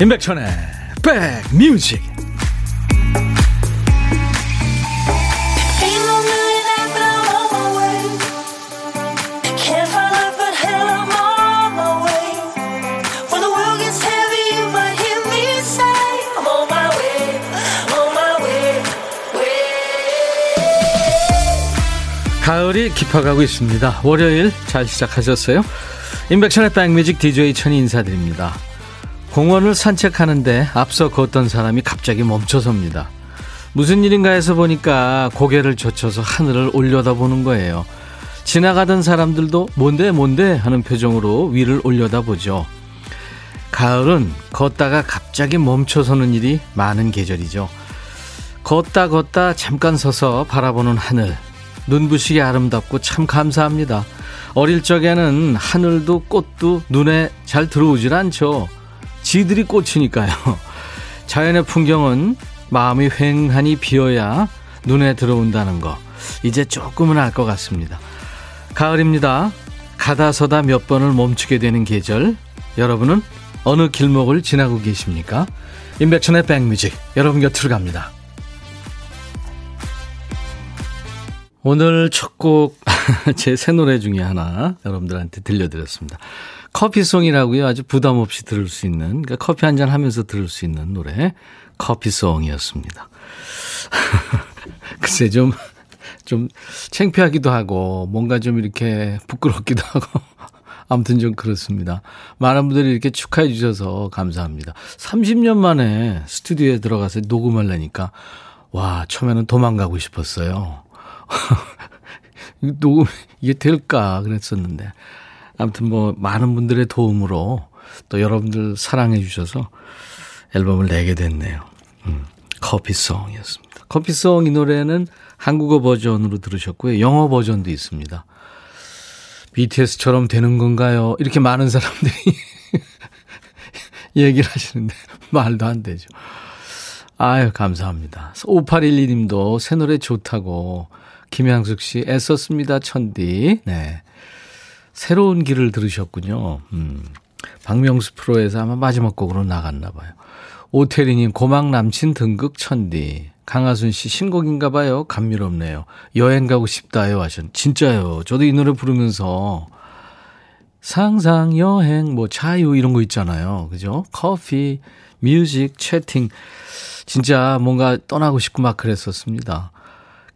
임백천의 백뮤직 가을이 깊어가고 있습니다. 월요일 잘 시작하셨어요? 임백천의 백뮤직 DJ 천이 인사드립니다. 공원을 산책하는데 앞서 걷던 사람이 갑자기 멈춰섭니다. 무슨 일인가 해서 보니까 고개를 젖혀서 하늘을 올려다보는 거예요. 지나가던 사람들도 뭔데 뭔데 하는 표정으로 위를 올려다보죠. 가을은 걷다가 갑자기 멈춰서는 일이 많은 계절이죠. 걷다 걷다 잠깐 서서 바라보는 하늘. 눈부시게 아름답고 참 감사합니다. 어릴 적에는 하늘도 꽃도 눈에 잘 들어오질 않죠. 지들이 꽃이니까요. 자연의 풍경은 마음이 휑하니 비어야 눈에 들어온다는 거. 이제 조금은 알 것 같습니다. 가을입니다. 가다 서다 몇 번을 멈추게 되는 계절. 여러분은 어느 길목을 지나고 계십니까? 임백천의 백뮤직. 여러분 곁으로 갑니다. 오늘 첫 곡, 제 새 노래 중에 하나 여러분들한테 들려드렸습니다. 커피송이라고요. 아주 부담 없이 들을 수 있는, 그러니까 커피 한 잔 하면서 들을 수 있는 노래, 커피송이었습니다. 글쎄, 좀, 좀 창피하기도 하고, 뭔가 좀 이렇게 부끄럽기도 하고, 아무튼 좀 그렇습니다. 많은 분들이 이렇게 축하해 주셔서 감사합니다. 30년 만에 스튜디오에 들어가서 녹음하려니까, 와, 처음에는 도망가고 싶었어요. 녹음, 이게 될까? 그랬었는데. 아무튼 뭐 많은 분들의 도움으로 또 여러분들 사랑해 주셔서 앨범을 내게 됐네요. 음, 커피송이었습니다. 커피송 이 노래는 한국어 버전으로 들으셨고요. 영어 버전도 있습니다. BTS처럼 되는 건가요? 이렇게 많은 사람들이 얘기를 하시는데 말도 안 되죠. 아유, 감사합니다. 5811님도 새 노래 좋다고 김양숙 씨 애썼습니다. 천디. 네. 새로운 길을 들으셨군요. 음. 박명수 프로에서 아마 마지막 곡으로 나갔나 봐요. 오태리님 고막 남친 등극 천디. 강하순 씨 신곡인가 봐요. 감미롭네요. 여행 가고 싶다요 하셨. 진짜요. 저도 이 노래 부르면서 상상 여행 뭐 자유 이런 거 있잖아요. 그죠? 커피, 뮤직, 채팅 진짜 뭔가 떠나고 싶고 막 그랬었습니다.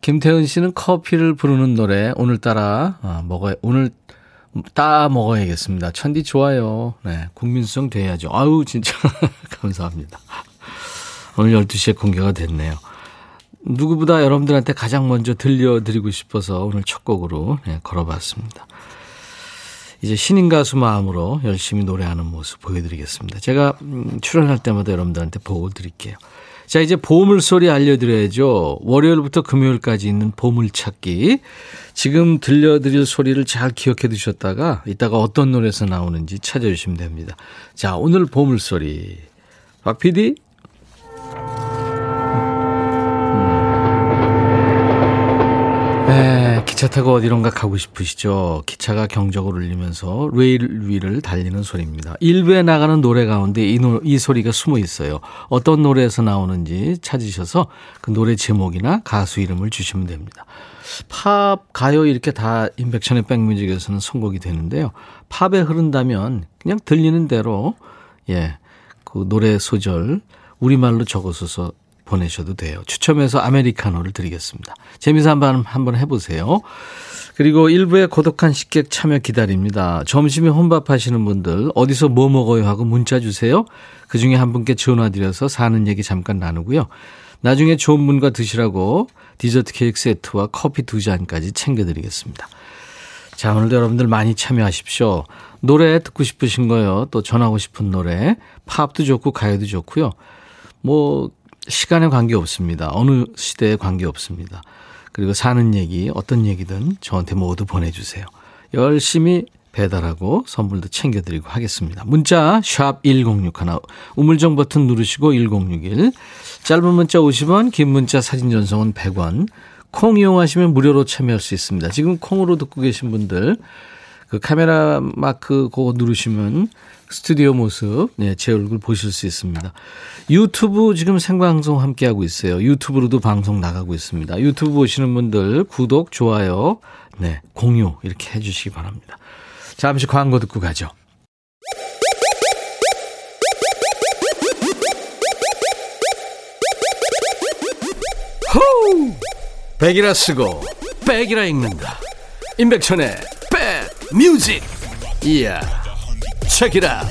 김태은 씨는 커피를 부르는 노래 오늘따라 아, 먹어야 오늘 따 먹어야겠습니다. 천디 좋아요. 네, 국민성 돼야죠. 아유, 진짜 감사합니다. 오늘 12시에 공개가 됐네요. 누구보다 여러분들한테 가장 먼저 들려드리고 싶어서 오늘 첫 곡으로 네, 걸어봤습니다. 이제 신인 가수 마음으로 열심히 노래하는 모습 보여드리겠습니다. 제가 음, 출연할 때마다 여러분들한테 보고 드릴게요. 자, 이제 보물 소리 알려드려야죠. 월요일부터 금요일까지 있는 보물 찾기. 지금 들려드릴 소리를 잘 기억해 두셨다가 이따가 어떤 노래에서 나오는지 찾아주시면 됩니다. 자, 오늘 보물소리. 박 PD? 네, 기차 타고 어디론가 가고 싶으시죠? 기차가 경적을 울리면서 레일 위를 달리는 소리입니다. 일부에 나가는 노래 가운데 이, 노, 이 소리가 숨어 있어요. 어떤 노래에서 나오는지 찾으셔서 그 노래 제목이나 가수 이름을 주시면 됩니다. 팝, 가요 이렇게 다 임백천의 백뮤직에서는 선곡이 되는데요. 팝에 흐른다면 그냥 들리는 대로 예, 그 노래 소절 우리말로 적어서 보내셔도 돼요. 추첨해서 아메리카노를 드리겠습니다. 재미서 한번, 한번 해보세요. 그리고 일부에 고독한 식객 참여 기다립니다. 점심에 혼밥 하시는 분들 어디서 뭐 먹어요 하고 문자 주세요. 그 중에 한 분께 전화 드려서 사는 얘기 잠깐 나누고요. 나중에 좋은 분과 드시라고 디저트 케이크 세트와 커피 두 잔까지 챙겨드리겠습니다. 자, 오늘도 여러분들 많이 참여하십시오. 노래 듣고 싶으신 거요. 또 전하고 싶은 노래. 팝도 좋고 가요도 좋고요. 뭐 시간에 관계 없습니다. 어느 시대에 관계 없습니다. 그리고 사는 얘기, 어떤 얘기든 저한테 모두 보내주세요. 열심히 배달하고 선물도 챙겨드리고 하겠습니다. 문자 1061, 우물정 버튼 누르시고 1061. 짧은 문자 50원, 긴 문자 사진 전송은 100원. 콩 이용하시면 무료로 참여할 수 있습니다. 지금 콩으로 듣고 계신 분들 그 카메라 마크 그거 누르시면 스튜디오 모습, 네, 제 얼굴 보실 수 있습니다. 유튜브 지금 생방송 함께하고 있어요. 유튜브로도 방송 나가고 있습니다. 유튜브 보시는 분들 구독, 좋아요, 네, 공유 이렇게 해주시기 바랍니다. 잠시 광고 듣고 가죠. 호우! 백이라 쓰고 백이라 읽는다. 임백천의 백 뮤직. 이야. 체키라.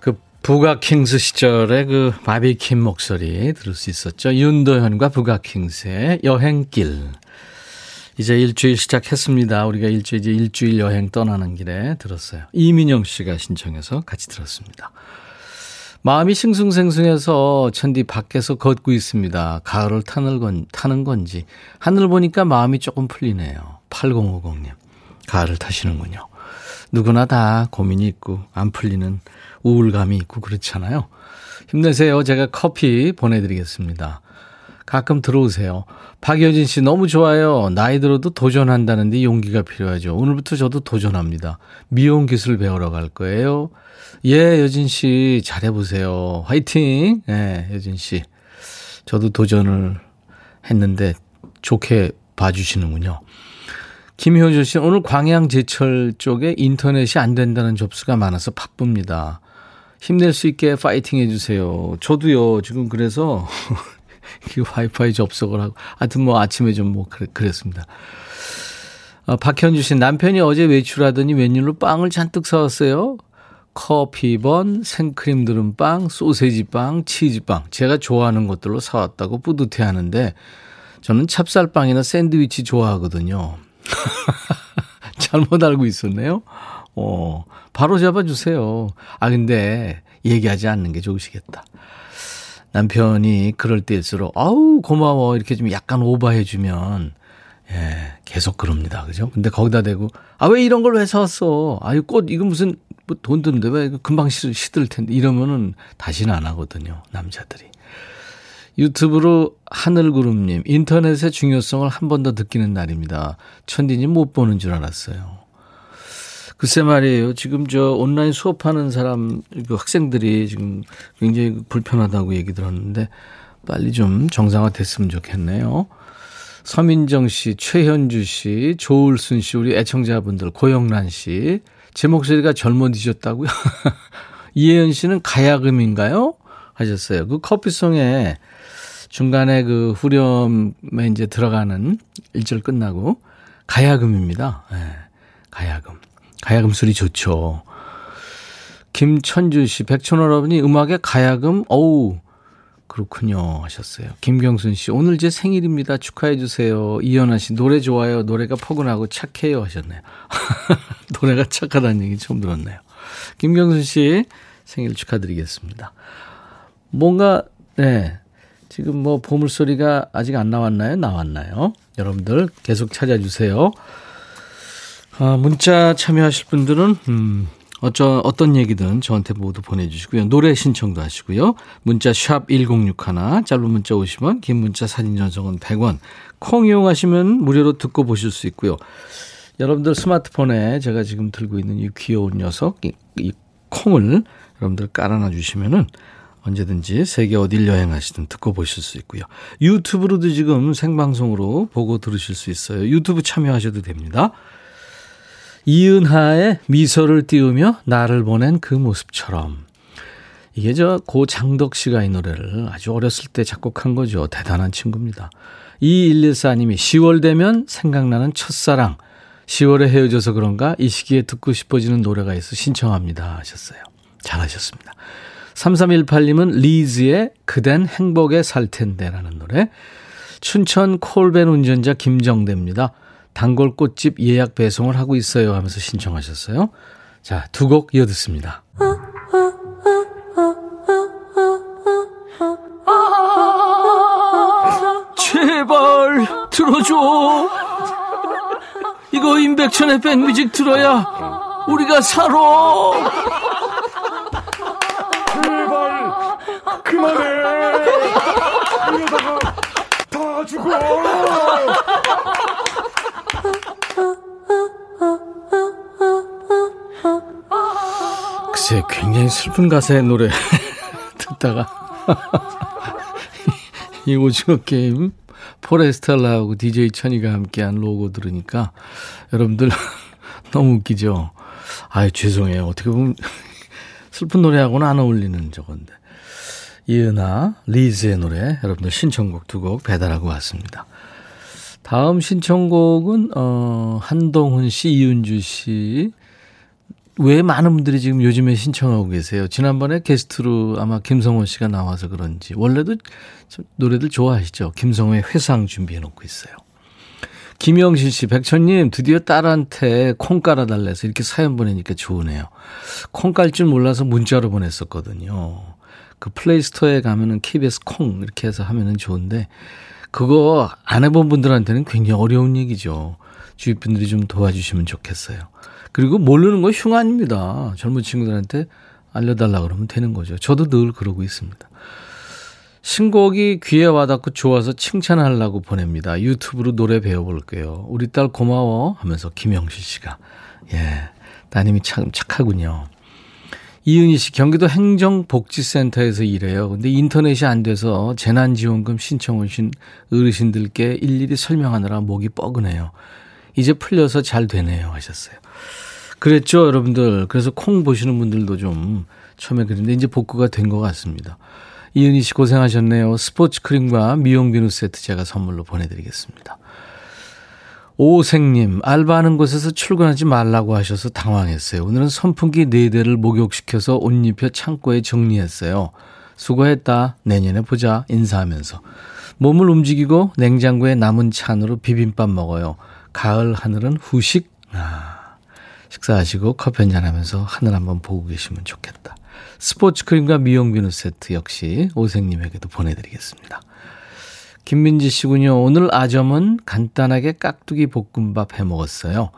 그 부가킹스 시절의 그 바비킴 목소리 들을 수 있었죠. 윤도현과 부가킹스의 여행길. 이제 일주일 시작했습니다. 우리가 일주일, 이제 일주일 여행 떠나는 길에 들었어요. 이민영 씨가 신청해서 같이 들었습니다. 마음이 싱숭생숭해서 천디 밖에서 걷고 있습니다. 가을을 타는, 건, 타는 건지. 하늘 보니까 마음이 조금 풀리네요. 8050님. 가을을 타시는군요. 누구나 다 고민이 있고 안 풀리는 우울감이 있고 그렇잖아요. 힘내세요. 제가 커피 보내드리겠습니다. 가끔 들어오세요. 박여진 씨 너무 좋아요. 나이 들어도 도전한다는데 용기가 필요하죠. 오늘부터 저도 도전합니다. 미용 기술 배우러 갈 거예요. 예, 여진 씨 잘해보세요. 화이팅! 예, 여진 씨. 저도 도전을 했는데 좋게 봐주시는군요. 김효주 씨, 오늘 광양 제철 쪽에 인터넷이 안 된다는 접수가 많아서 바쁩니다. 힘낼 수 있게 파이팅 해주세요. 저도요, 지금 그래서 그 와이파이 접속을 하고, 하여튼 뭐 아침에 좀 뭐 그랬습니다. 아, 박현주 씨, 남편이 어제 외출하더니 웬일로 빵을 잔뜩 사왔어요? 커피번, 생크림 들은 빵, 소세지 빵, 치즈빵. 제가 좋아하는 것들로 사왔다고 뿌듯해 하는데, 저는 찹쌀빵이나 샌드위치 좋아하거든요. 잘못 알고 있었네요. 어, 바로 잡아주세요. 아, 근데 얘기하지 않는 게 좋으시겠다. 남편이 그럴 때일수록, 아우, 고마워. 이렇게 좀 약간 오버해주면, 예, 계속 그럽니다. 그죠? 근데 거기다 대고, 아, 왜 이런 걸 왜 사왔어? 아유, 꽃, 이거 무슨, 뭐 돈 드는데 왜 금방 시, 시들 텐데. 이러면은 다시는 안 하거든요. 남자들이. 유튜브로 하늘구름님, 인터넷의 중요성을 한 번 더 느끼는 날입니다. 천디님 못 보는 줄 알았어요. 글쎄 말이에요. 지금 저 온라인 수업하는 사람, 그 학생들이 지금 굉장히 불편하다고 얘기 들었는데 빨리 좀 정상화 됐으면 좋겠네요. 서민정 씨, 최현주 씨, 조울순 씨, 우리 애청자분들, 고영란 씨. 제 목소리가 젊어지셨다고요? 이혜연 씨는 가야금인가요? 하셨어요. 그 커피송에 중간에 그 후렴에 이제 들어가는 일절 끝나고 가야금입니다. 네, 가야금. 가야금 소리 좋죠. 김천주 씨, 백촌어러분이 음악에 가야금, 어우, 그렇군요. 하셨어요. 김경순 씨, 오늘 제 생일입니다. 축하해주세요. 이현아 씨, 노래 좋아요. 노래가 포근하고 착해요. 하셨네요. 노래가 착하다는 얘기 처음 들었네요. 김경순 씨, 생일 축하드리겠습니다. 뭔가, 네. 지금 뭐 보물소리가 아직 안 나왔나요? 나왔나요? 여러분들 계속 찾아주세요. 아, 문자 참여하실 분들은, 음, 어쩌, 어떤 얘기든 저한테 모두 보내주시고요. 노래 신청도 하시고요. 문자 샵 1061, 짧은 문자 50원, 긴 문자 사진 전송은 100원. 콩 이용하시면 무료로 듣고 보실 수 있고요. 여러분들 스마트폰에 제가 지금 들고 있는 이 귀여운 녀석, 이, 이 콩을 여러분들 깔아놔 주시면은 언제든지 세계 어딜 여행하시든 듣고 보실 수 있고요. 유튜브로도 지금 생방송으로 보고 들으실 수 있어요. 유튜브 참여하셔도 됩니다. 이은하의 미소를 띄우며 나를 보낸 그 모습처럼. 이게 저 고 장덕 씨가 이 노래를 아주 어렸을 때 작곡한 거죠. 대단한 친구입니다. 2114님이 10월 되면 생각나는 첫사랑. 10월에 헤어져서 그런가 이 시기에 듣고 싶어지는 노래가 있어 신청합니다 하셨어요. 잘하셨습니다. 3318님은 리즈의 그댄 행복에 살 텐데 라는 노래. 춘천 콜벤 운전자 김정대입니다. 단골 꽃집 예약 배송을 하고 있어요 하면서 신청하셨어요. 자, 두 곡 이어 듣습니다. 제발 들어줘. 이거 임백천의 백뮤직 들어야 우리가 살아. 제발 그만해. 이러다가 다 죽어. 글쎄, 굉장히 슬픈 가사의 노래 듣다가 이 오징어 게임 포레스텔라하고 DJ 천이가 함께한 로고 들으니까 여러분들 너무 웃기죠. 아유 죄송해요. 어떻게 보면 슬픈 노래하고는 안 어울리는 저건데. 이은아, 리즈의 노래 여러분들 신청곡 두 곡 배달하고 왔습니다. 다음 신청곡은 어 한동훈 씨, 이윤주 씨. 왜 많은 분들이 지금 요즘에 신청하고 계세요? 지난번에 게스트로 아마 김성호 씨가 나와서 그런지 원래도 노래들 좋아하시죠? 김성호의 회상 준비해 놓고 있어요. 김영실 씨, 백천님, 드디어 딸한테 콩 깔아달래서 이렇게 사연 보내니까 좋으네요. 콩 깔 줄 몰라서 문자로 보냈었거든요. 그 플레이스토어에 가면은 KBS 콩 이렇게 해서 하면은 좋은데, 그거 안 해본 분들한테는 굉장히 어려운 얘기죠. 주위 분들이 좀 도와주시면 좋겠어요. 그리고 모르는 거 흉아닙니다. 젊은 친구들한테 알려달라 그러면 되는 거죠. 저도 늘 그러고 있습니다. 신곡이 귀에 와닿고 좋아서 칭찬하려고 보냅니다. 유튜브로 노래 배워볼게요. 우리 딸 고마워 하면서 김영실 씨가. 예. 따님이 참 착하군요. 이은희 씨, 경기도 행정복지센터에서 일해요. 근데 인터넷이 안 돼서 재난지원금 신청 오신 어르신들께 일일이 설명하느라 목이 뻐근해요. 이제 풀려서 잘 되네요. 하셨어요. 그랬죠, 여러분들. 그래서 콩 보시는 분들도 좀 처음에 그랬는데 이제 복구가 된 것 같습니다. 이은희 씨 고생하셨네요. 스포츠 크림과 미용 비누 세트 제가 선물로 보내드리겠습니다. 오생님, 알바하는 곳에서 출근하지 말라고 하셔서 당황했어요. 오늘은 선풍기 4대를 목욕시켜서 옷 입혀 창고에 정리했어요. 수고했다. 내년에 보자. 인사하면서. 몸을 움직이고 냉장고에 남은 찬으로 비빔밥 먹어요. 가을 하늘은 후식. 아, 식사하시고 커피 한잔 하면서 하늘 한번 보고 계시면 좋겠다. 스포츠 크림과 미용 비누 세트 역시 오생님에게도 보내드리겠습니다. 김민지 씨군요. 오늘 아점은 간단하게 깍두기 볶음밥 해 먹었어요.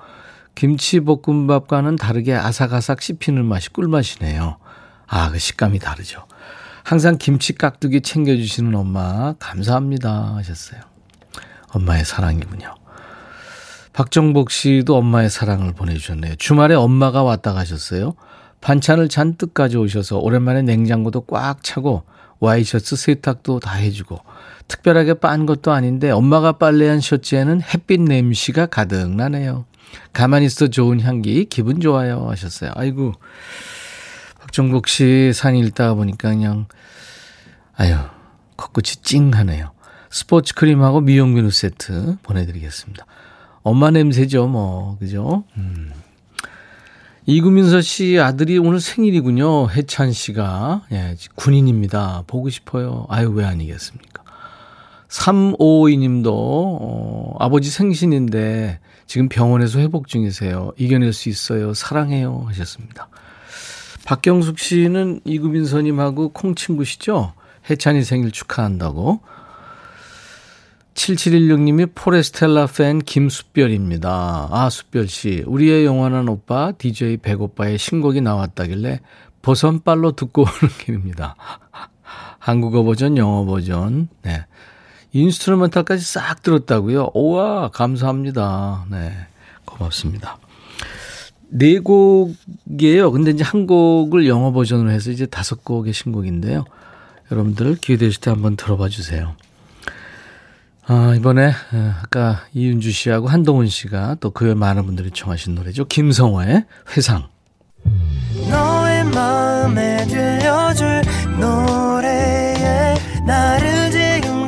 김치 볶음밥과는 다르게 아삭아삭 씹히는 맛이 꿀맛이네요. 아, 그 식감이 다르죠. 항상 김치 깍두기 챙겨주시는 엄마, 감사합니다. 하셨어요. 엄마의 사랑이군요. 박정복 씨도 엄마의 사랑을 보내주셨네요. 주말에 엄마가 왔다 가셨어요. 반찬을 잔뜩 가져오셔서 오랜만에 냉장고도 꽉 차고 와이셔츠 세탁도 다 해주고 특별하게 빤 것도 아닌데 엄마가 빨래한 셔츠에는 햇빛 냄새가 가득 나네요. 가만히 있어 좋은 향기 기분 좋아요 하셨어요. 아이고 박정복 씨산 읽다가 보니까 그냥 아유 코끝이 찡하네요. 스포츠 크림하고 미용 비누 세트 보내드리겠습니다. 엄마 냄새죠 뭐 그죠? 음. 이구민서 씨 아들이 오늘 생일이군요. 해찬 씨가. 예, 군인입니다. 보고 싶어요. 아유, 왜 아니겠습니까? 352 님도, 어, 아버지 생신인데 지금 병원에서 회복 중이세요. 이겨낼 수 있어요. 사랑해요. 하셨습니다. 박경숙 씨는 이구민서님하고 콩 친구시죠? 해찬이 생일 축하한다고. 7716님이 포레스텔라 팬 김수별입니다. 아, 수별 씨. 우리의 영원한 오빠, DJ 백오빠의 신곡이 나왔다길래 버선발로 듣고 오는 길입니다. 한국어 버전, 영어 버전. 네. 인스트루멘탈까지 싹 들었다고요? 오와, 감사합니다. 네. 고맙습니다. 네 곡이에요. 근데 이제 한 곡을 영어 버전으로 해서 이제 다섯 곡의 신곡인데요. 여러분들 기회 되실 때 한번 들어봐 주세요. 아, 이번에 아까 이윤주 씨하고 한동훈 씨가 또 그외 많은 분들이 청하신 노래죠. 김성화의 회상. 너의 마음에 들려줄 노래에 나를 지금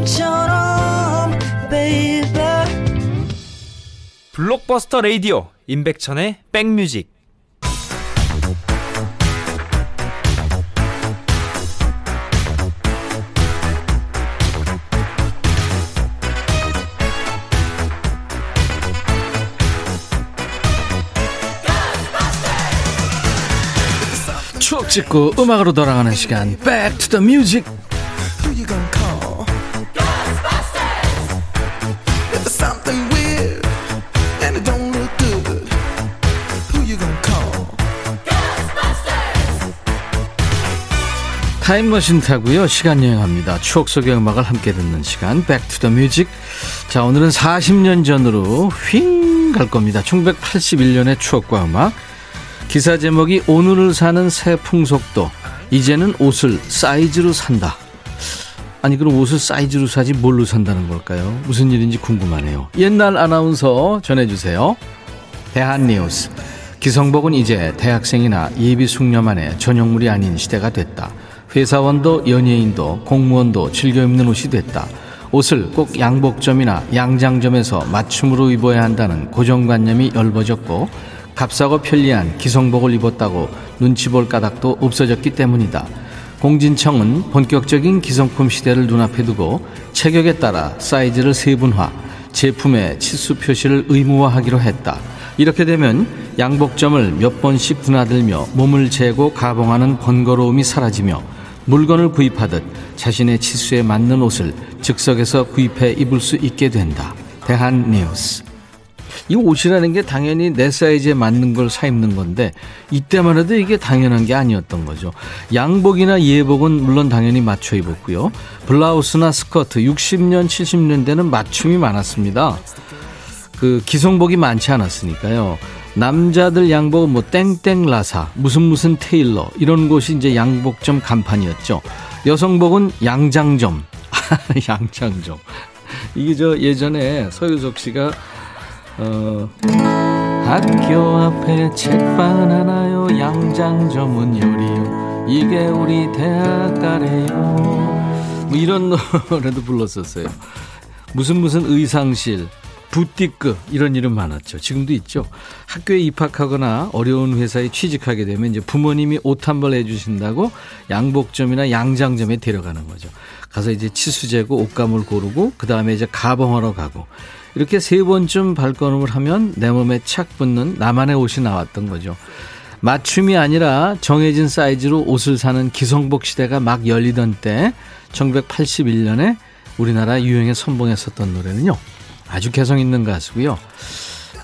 바람처럼 baby. 블록버스터 레이디오 임백천의 백뮤직. 찍고 음악으로 돌아가는 시간 Back to the Music. 타임머신 타고요 시간 여행합니다 추억 속의 음악을 함께 듣는 시간 the Music 자 오늘은 40년 전으로 휙 갈 겁니다 1981년의 추억과 음악 기사 제목이 오늘을 사는 새 풍속도 이제는 옷을 사이즈로 산다. 아니 그럼 옷을 사이즈로 사지 뭘로 산다는 걸까요? 무슨 일인지 궁금하네요. 옛날 아나운서 전해주세요. 대한뉴스 기성복은 이제 대학생이나 예비 숙녀만의 전용물이 아닌 시대가 됐다. 회사원도 연예인도 공무원도 즐겨 입는 옷이 됐다. 옷을 꼭 양복점이나 양장점에서 맞춤으로 입어야 한다는 고정관념이 열버졌고 값싸고 편리한 기성복을 입었다고 눈치 볼 까닭도 없어졌기 때문이다. 공진청은 본격적인 기성품 시대를 눈앞에 두고 체격에 따라 사이즈를 세분화, 제품의 치수 표시를 의무화하기로 했다. 이렇게 되면 양복점을 몇 번씩 드나들며 몸을 재고 가봉하는 번거로움이 사라지며 물건을 구입하듯 자신의 치수에 맞는 옷을 즉석에서 구입해 입을 수 있게 된다. 대한 뉴스. 이 옷이라는 게 당연히 내 사이즈에 맞는 걸 사 입는 건데 이때만 해도 이게 당연한 게 아니었던 거죠. 양복이나 예복은 물론 당연히 맞춰 입었고요. 블라우스나 스커트 60년 70년대는 맞춤이 많았습니다. 그 기성복이 많지 않았으니까요. 남자들 양복은 뭐 땡땡 라사, 무슨 무슨 테일러 이런 곳이 이제 양복점 간판이었죠. 여성복은 양장점, 양장점. 이게 저 예전에 서유석 씨가 어, 학교 앞에 책방 하나요 양장점은 요리요 이게 우리 대학 가래요 뭐 이런 노래도 불렀었어요 무슨 무슨 의상실 부티크 이런 이름 많았죠. 지금도 있죠. 학교에 입학하거나 어려운 회사에 취직하게 되면 이제 부모님이 옷 한 벌 해주신다고 양복점이나 양장점에 데려가는 거죠. 가서 이제 치수 재고 옷감을 고르고 그 다음에 이제 가봉하러 가고 이렇게 세 번쯤 발걸음을 하면 내 몸에 착 붙는 나만의 옷이 나왔던 거죠. 맞춤이 아니라 정해진 사이즈로 옷을 사는 기성복 시대가 막 열리던 때 1981년에 우리나라 유행에 선봉했었던 노래는요. 아주 개성 있는 가수고요.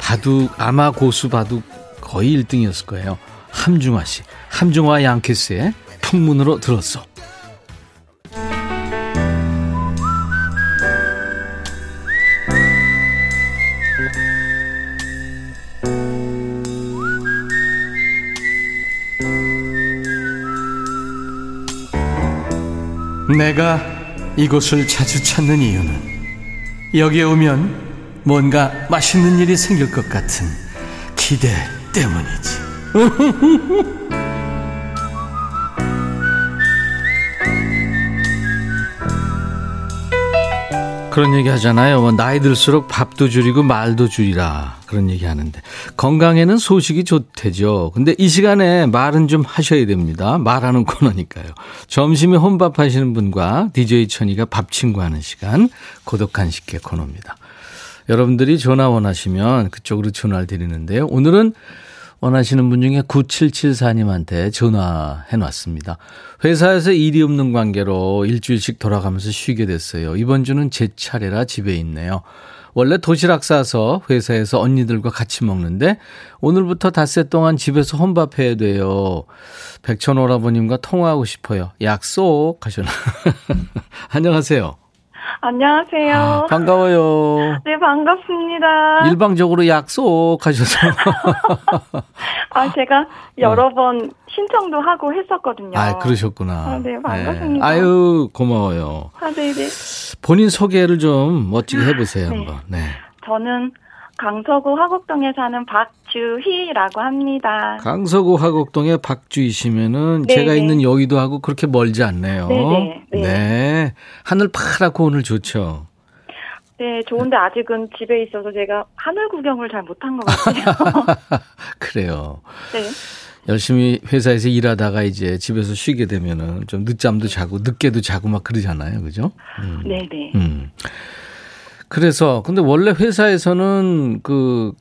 바둑 아마 고수 바둑 거의 1등이었을 거예요. 함중화 씨. 함중화 양키스의 풍문으로 들었어. 내가 이곳을 자주 찾는 이유는 여기에 오면 뭔가 맛있는 일이 생길 것 같은 기대 때문이지. 그런 얘기 하잖아요. 뭐 나이 들수록 밥도 줄이고 말도 줄이라. 그런 얘기 하는데. 건강에는 소식이 좋대죠. 근데 이 시간에 말은 좀 하셔야 됩니다. 말하는 코너니까요. 점심에 혼밥 하시는 분과 DJ 천이가 밥 친구 하는 시간. 고독한 식객 코너입니다. 여러분들이 전화 원하시면 그쪽으로 전화를 드리는데요. 오늘은 원하시는 분 중에 9774님한테 전화해 놨습니다. 회사에서 일이 없는 관계로 일주일씩 돌아가면서 쉬게 됐어요. 이번 주는 제 차례라 집에 있네요. 원래 도시락 싸서 회사에서 언니들과 같이 먹는데 오늘부터 닷새 동안 집에서 혼밥해야 돼요. 백천 오라버님과 통화하고 싶어요. 약속 하셨나. 안녕하세요. 안녕하세요. 아, 반가워요. 네, 반갑습니다. 일방적으로 약속하셔서. 아, 제가 여러 어. 번 신청도 하고 했었거든요. 아, 그러셨구나. 아, 네, 반갑습니다. 네. 아유, 고마워요. 아, 네네. 네. 본인 소개를 좀 멋지게 해보세요, 네. 한번. 네. 저는 강서구 화곡동에 사는 박주희라고 합니다. 강서구 화곡동에 박주희시면은 네 제가 네. 있는 여의도하고 그렇게 멀지 않네요. 네네. 네. 네. 하늘 파랗고 오늘 좋죠. 네, 좋은데 아직은 집에 있어서 제가 하늘 구경을 잘 못한 것 같아요. 그래요. 네. 열심히 회사에서 일하다가 이제 집에서 쉬게 되면은 좀 늦잠도 자고 늦게도 자고 막 그러잖아요. 그죠? 음. 네네. 음. 그래서 근데 원래 회사에서는 그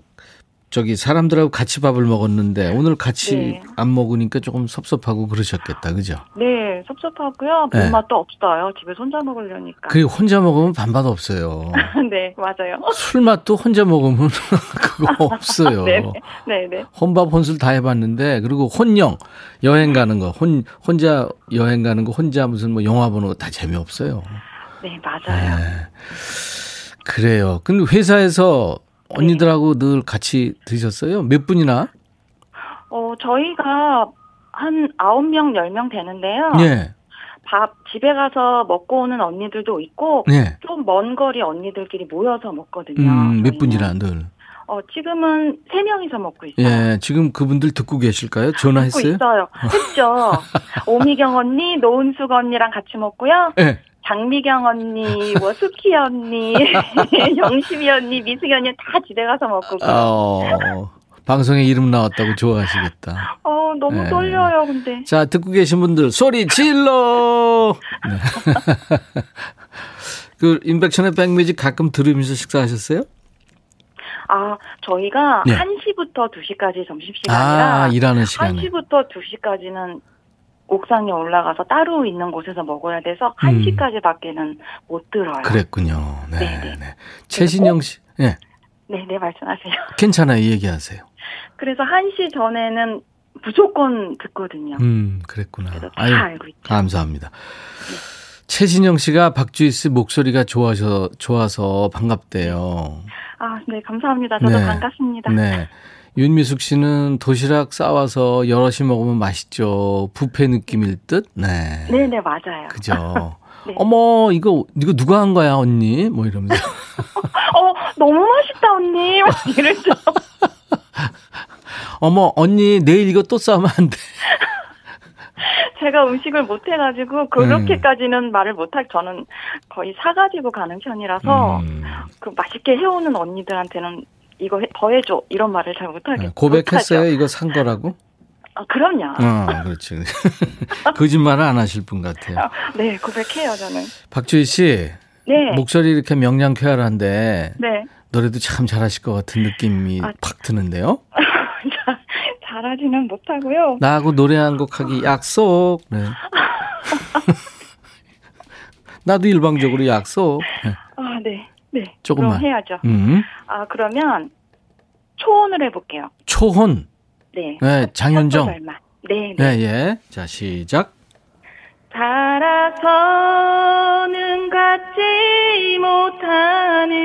저기 사람들하고 같이 밥을 먹었는데 오늘 같이 네. 안 먹으니까 조금 섭섭하고 그러셨겠다. 그죠? 네, 섭섭하고요. 네. 밥맛도 없어요. 집에서 혼자 먹으려니까. 그리고 혼자 먹으면 반맛 없어요. 네, 맞아요. 술 맛도 혼자 먹으면 그거 없어요. 네, 네, 네. 혼밥 혼술 다 해봤는데 그리고 혼영 여행 가는 거 혼 혼자 여행 가는 거 혼자 무슨 뭐 영화 보는 거 다 재미없어요. 네, 맞아요. 네. 그래요. 근데 회사에서 언니들하고 늘 같이 드셨어요? 몇 분이나? 어, 저희가 한 9명, 10명 되는데요. 예. 밥 집에 가서 먹고 오는 언니들도 있고 예. 좀먼 거리 언니들끼리 모여서 먹거든요. 음, 몇. 분이나 늘. 어, 지금은 세 명이서 먹고 있어요. 예. 지금 그분들 듣고 계실까요? 전화했어요? 있어요. 했죠. 오미경 언니, 노은숙 언니랑 같이 먹고요. 예. 장미경 언니, 뭐 수키 언니, 영심이 언니, 미숙이 언니 다 집에 가서 먹고. 어, 방송에 이름 나왔다고 좋아하시겠다. 어, 너무 네. 떨려요, 근데. 자, 듣고 계신 분들 소리 질러! 네. 그, 인백션의 백뮤직 가끔 들으면서 식사하셨어요? 아, 저희가 네. 1시부터 2시까지 점심시간이라 아, 일하는 시간에. 1시부터 2시까지는 옥상에 올라가서 따로 있는 곳에서 먹어야 돼서 음. 1시까지 밖에는 못 들어요. 그랬군요. 네. 네, 네. 네. 최신영 씨, 예. 네, 네, 말씀하세요. 괜찮아요. 얘기하세요. 그래서 1시 전에는 무조건 듣거든요. 음, 그랬구나. 다 아유, 알고 있죠. 감사합니다. 최신영 씨가 박주희 씨 목소리가 좋아서, 좋아서 반갑대요. 아, 네, 감사합니다. 저도 네. 반갑습니다. 네. 윤미숙 씨는 도시락 싸와서 여럿이 먹으면 맛있죠. 뷔페 느낌일 듯? 네. 네, 네, 맞아요. 그죠. 네. 어머, 이거, 이거 누가 한 거야, 언니? 뭐 이러면서. 어, 너무 맛있다, 언니. 막 이러죠. 어머, 언니, 내일 이거 또 싸우면 안 돼. 제가 음식을 못 해가지고, 그렇게까지는 말을 못할, 저는 거의 사가지고 가는 편이라서, 음, 그 맛있게 해오는 언니들한테는 이거 해- 더 해줘. 이런 말을 잘 못하겠, 네, 고백했어요? 이거 산 거라고? 아, 그럼요. 어, 그렇지. 거짓말을 안 하실 분 같아요. 네, 고백해요, 저는. 박주희 씨, 네. 목소리 이렇게 명량쾌활한데, 네. 노래도 참 잘하실 것 같은 느낌이 아. 팍 드는데요? 자, 잘하지는 못하고요. 나하고 노래 한 곡 하기 약속. 네. 나도 일방적으로 약속. 네. 아, 네. 네. 조금만. 그럼 해야죠. 음. 아, 그러면 초혼을 해볼게요. 초혼. 네. 네, 장윤정. 네, 네. 네, 예. 자, 시작. 살아서는 갖지 못하는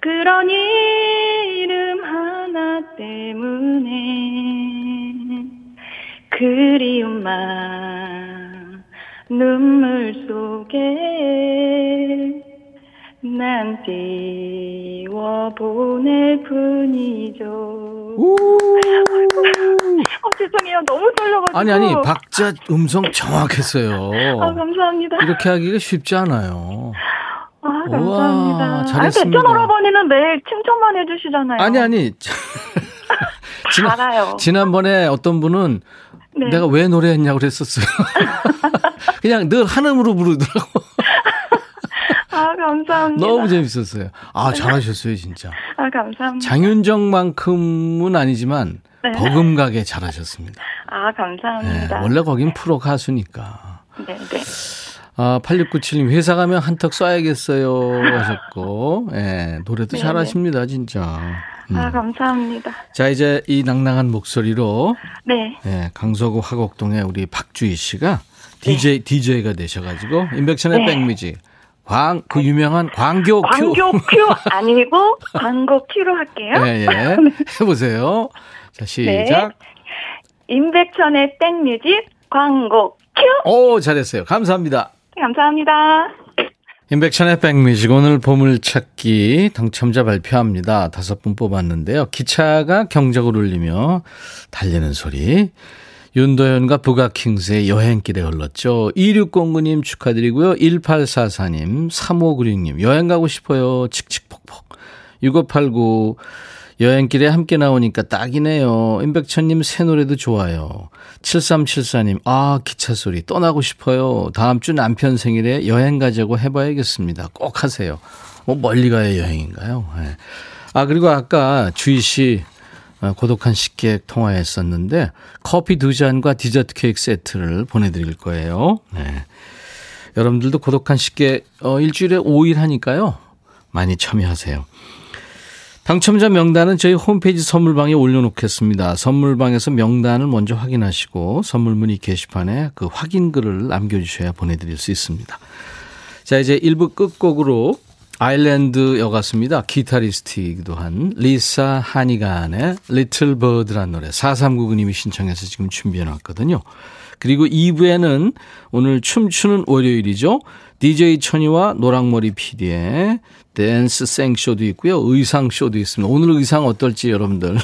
그런 이름 하나 때문에 그리움만 눈물 속에 난 띄워보낼 뿐이죠. 우! 어, 죄송해요. 너무 떨려가지고. 아니, 아니, 박자 음성 정확했어요. 아, 감사합니다. 이렇게 하기가 쉽지 않아요. 아, 우와, 감사합니다. 아니, 잘했습니다. 백전 오라버니는 매일 칭찬만 해주시잖아요. 아니, 아니. 지난, 알아요. 지난번에 어떤 분은 네. 내가 왜 노래했냐고 그랬었어요. 그냥 늘 한음으로 부르더라고. 아, 감사합니다. 너무 재밌었어요. 아, 잘하셨어요, 진짜. 아, 감사합니다. 장윤정만큼은 아니지만 네. 버금가게 잘하셨습니다. 아, 네, 감사합니다. 원래 거긴 프로 가수니까. 네, 네. 아, 8697님, 회사 가면 한턱 쏴야겠어요. 하셨고, 예, 노래도 네, 잘하십니다, 진짜. 음. 아, 감사합니다. 자, 이제 이 낭낭한 목소리로, 네. 예, 강서구 화곡동의 우리 박주희 씨가 DJ, DJ가 되셔가지고, 임백천의 네. 백뮤직, 광, 그 유명한 광교 큐. 광교 큐 아니고 광고 큐로 할게요. 예, 예. 해보세요. 자, 네. 시작. 임백천의 백뮤직 광고 큐. 오, 잘했어요. 감사합니다. 감사합니다. 임백천의 백뮤직 오늘 보물찾기 당첨자 발표합니다. 다섯 분 뽑았는데요. 기차가 경적을 울리며 달리는 소리. 윤도현과 부가킹스의 여행길에 흘렀죠. 2609님 축하드리고요. 1844님, 3596님, 여행 가고 싶어요. 칙칙폭폭. 6589, 여행길에 함께 나오니까 딱이네요. 임백천님 새 노래도 좋아요. 7374님, 아, 기차 소리 떠나고 싶어요. 다음 주 남편 생일에 여행 가자고 해봐야겠습니다. 꼭 하세요. 뭐 멀리 가야 여행인가요? 네. 아, 그리고 아까 주희 씨 어, 고독한 식객 통화했었는데 커피 두 잔과 디저트 케이크 세트를 보내드릴 거예요. 네. 여러분들도 고독한 식객 어, 일주일에 5일 하니까요. 많이 참여하세요. 당첨자 명단은 저희 홈페이지 선물방에 올려놓겠습니다. 선물방에서 명단을 먼저 확인하시고 선물 문의 게시판에 그 확인 글을 남겨주셔야 보내드릴 수 있습니다. 자, 이제 1부 끝곡으로 아일랜드 여가수입니다. 기타리스트이기도 한 리사 하니간의 Little Bird란 노래 4399님이 신청해서 지금 준비해 놨거든요. 그리고 2부에는 오늘 춤추는 월요일이죠. DJ 천이와 노랑머리 PD의 댄스 생쇼도 있고요. 의상쇼도 있습니다. 오늘 의상 어떨지 여러분들.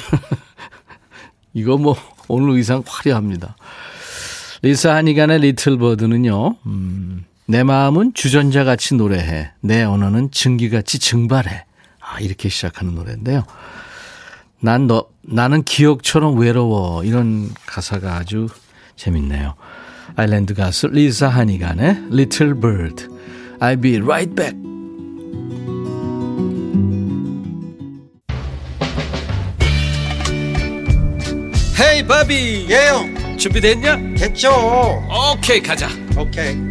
이거 뭐 오늘 의상 화려합니다. 리사 하니간의 리틀 버드는요. 음, 내 마음은 주전자 같이 노래해. 내 언어는 증기같이 증발해. 아, 이렇게 시작하는 노래인데요. 난 너, 나는 기억처럼 외로워. 이런 가사가 아주 재밌네요. 아일랜드 가수 리사 하니간의 Little Bird. I'll be right back. 헤이 바비 예영 준비됐냐? 됐죠 오케이 가자 오케이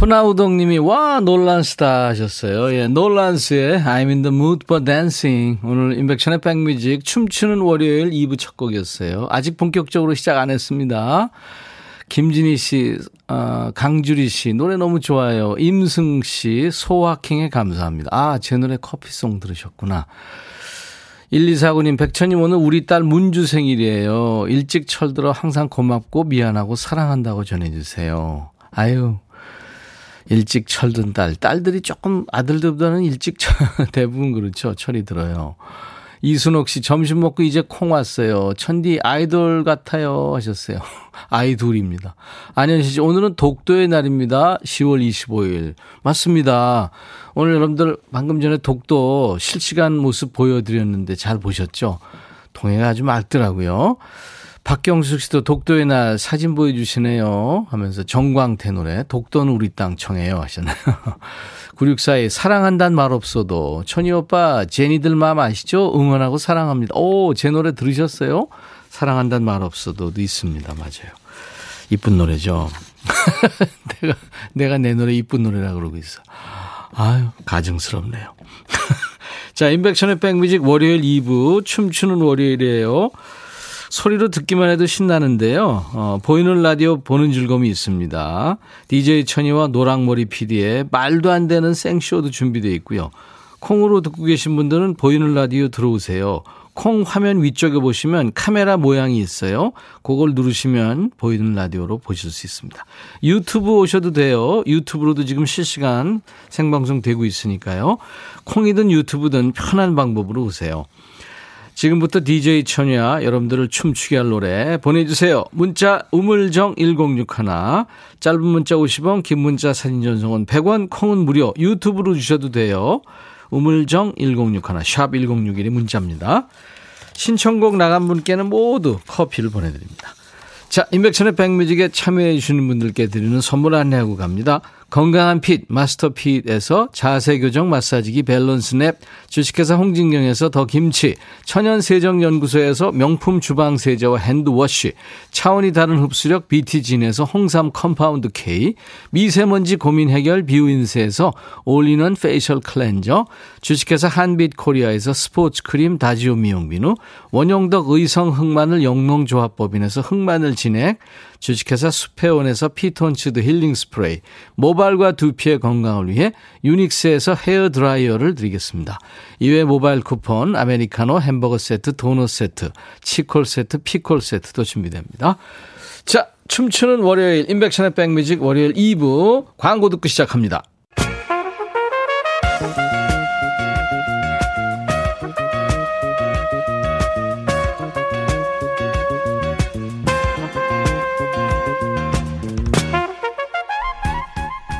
호나우동님이 와 놀란스다 하셨어요. 예, 놀란스의 I'm in the mood for dancing. 오늘 인백션의 백뮤직 춤추는 월요일 2부 첫 곡이었어요. 아직 본격적으로 시작 안 했습니다. 김진희 씨, 어, 강주리 씨 노래 너무 좋아요. 임승 씨 소확행에 감사합니다. 아, 제 노래 커피송 들으셨구나. 1249님, 백천님 오늘 우리 딸 문주 생일이에요. 일찍 철들어 항상 고맙고 미안하고 사랑한다고 전해주세요. 아유, 일찍 철든 딸. 딸들이 조금 아들들보다는 일찍 철, 대부분 그렇죠. 철이 들어요. 이순옥 씨, 점심 먹고 이제 콩 왔어요. 천디 아이돌 같아요. 하셨어요. 아이돌입니다. 안현실 씨, 오늘은 독도의 날입니다. 10월 25일. 맞습니다. 오늘 여러분들 방금 전에 독도 실시간 모습 보여드렸는데 잘 보셨죠? 동해가 아주 맑더라고요. 박경숙 씨도 독도의 날 사진 보여주시네요. 하면서 정광태 노래 독도는 우리 땅 청해요 하셨나요? 9642 사랑한단 말 없어도 천희 오빠 제니들 마음 아시죠? 응원하고 사랑합니다. 오, 제 노래 들으셨어요? 사랑한단 말 없어도도 있습니다. 맞아요. 이쁜 노래죠. 내가 내가 내 노래 이쁜 노래라 그러고 있어. 아유, 가증스럽네요. 자, 인백션의 백뮤직 월요일 2부 춤추는 월요일이에요. 소리로 듣기만 해도 신나는데요. 어, 보이는 라디오 보는 즐거움이 있습니다. DJ 천이와 노랑머리 PD의 말도 안 되는 생쇼도 준비되어 있고요. 콩으로 듣고 계신 분들은 보이는 라디오 들어오세요. 콩 화면 위쪽에 보시면 카메라 모양이 있어요. 그걸 누르시면 보이는 라디오로 보실 수 있습니다. 유튜브 오셔도 돼요. 유튜브로도 지금 실시간 생방송 되고 있으니까요. 콩이든 유튜브든 편한 방법으로 오세요. 지금부터 DJ 천야 여러분들을 춤추게 할 노래 보내주세요. 문자 우물정 1061 짧은 문자 50원 긴 문자 사진 전송은 100원 콩은 무료 유튜브로 주셔도 돼요. 우물정 1061 샵 1061이 문자입니다. 신청곡 나간 분께는 모두 커피를 보내드립니다. 자, 임백천의 백뮤직에 참여해 주시는 분들께 드리는 선물 안내하고 갑니다. 건강한 fit 마스터 핏에서 자세 교정 마사지기 밸런스 냅, 주식회사 홍진경에서 더 김치, 천연 세정 연구소에서 명품 주방 세제와 hand wash, 차원이 다른 흡수력 BT진에서 홍삼 compound K, 미세먼지 고민 해결 비우인세에서 all-in-one facial cleanser, 주식회사 한빛 코리아에서 스포츠 크림 다지오 미용 비누, 원용덕 의성 흑마늘 영농조합법인에서 흑마늘 진액, 주식회사 수페온에서 피톤치드 힐링 스프레이, 모발과 두피의 건강을 위해 유닉스에서 헤어 드라이어를 드리겠습니다. 이외 모바일 쿠폰, 아메리카노 햄버거 세트, 도넛 세트, 치콜 세트, 피콜 세트도 준비됩니다. 자, 춤추는 월요일 인백션의 백뮤직 월요일 2부 광고 듣고 시작합니다.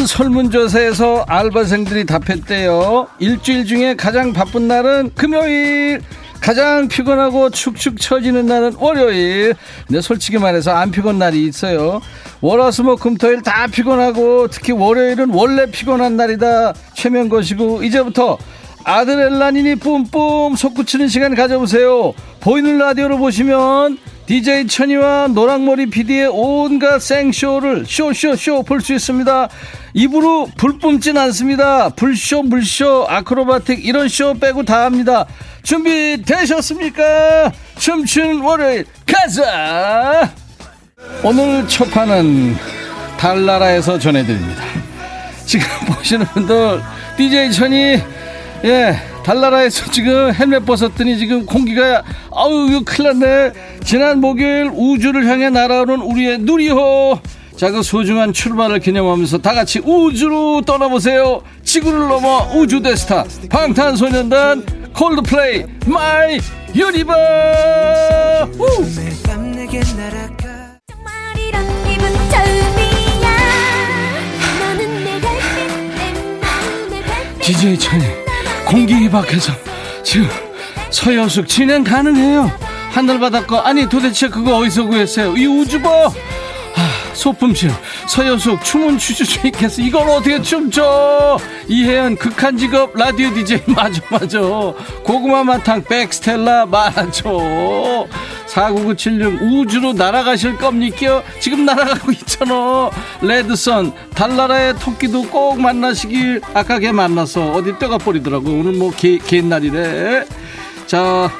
한 설문조사에서 알바생들이 답했대요. 일주일 중에 가장 바쁜 날은 금요일. 가장 피곤하고 축축 처지는 날은 월요일. 근데 솔직히 말해서 안 피곤 날이 있어요. 월화수목금토일 다 피곤하고 특히 월요일은 원래 피곤한 날이다. 최면 것이고 이제부터 아드렐라닌이 뿜뿜 솟구치는 시간 가져보세요. 보이는 라디오로 보시면 DJ 천이와 노랑머리 PD의 온갖 생쇼를 쇼쇼쇼 볼 수 있습니다. 입으로 불 뿜진 않습니다. 불쇼 물쇼 아크로바틱 이런 쇼 빼고 다 합니다. 준비되셨습니까? 춤춘 월요일 가자! 오늘 첫 판은 달나라에서 전해드립니다. 지금 보시는 분들 DJ 천이 예 달나라에서 지금 헬멧 벗었더니 지금 공기가 아우 이거 큰일 났네. 지난 목요일 우주를 향해 날아오는 우리의 누리호 자 그 소중한 출발을 기념하면서 다 같이 우주로 떠나보세요. 지구를 넘어 우주 대스타 방탄소년단 콜드플레이 마이 유니버 DJ 천이 공기 밖에서 지금 서여숙 진행 가능해요. 하늘바닷거. 아니 도대체 그거 어디서 구했어요? 이 우주보! 아, 소품실 서여숙 춤은 추주 수 있겠어 이걸 어떻게 춤춰? 이혜연 극한 직업 라디오 DJ 맞아 맞아 고구마 마탕 백스텔라 맞아 49976 우주로 날아가실 겁니까? 지금 날아가고 있잖아. 레드선 달나라의 토끼도 꼭 만나시길 아까 걔 만났어 어디 뼈가 버리더라고. 오늘 뭐 개, 개날이래. 자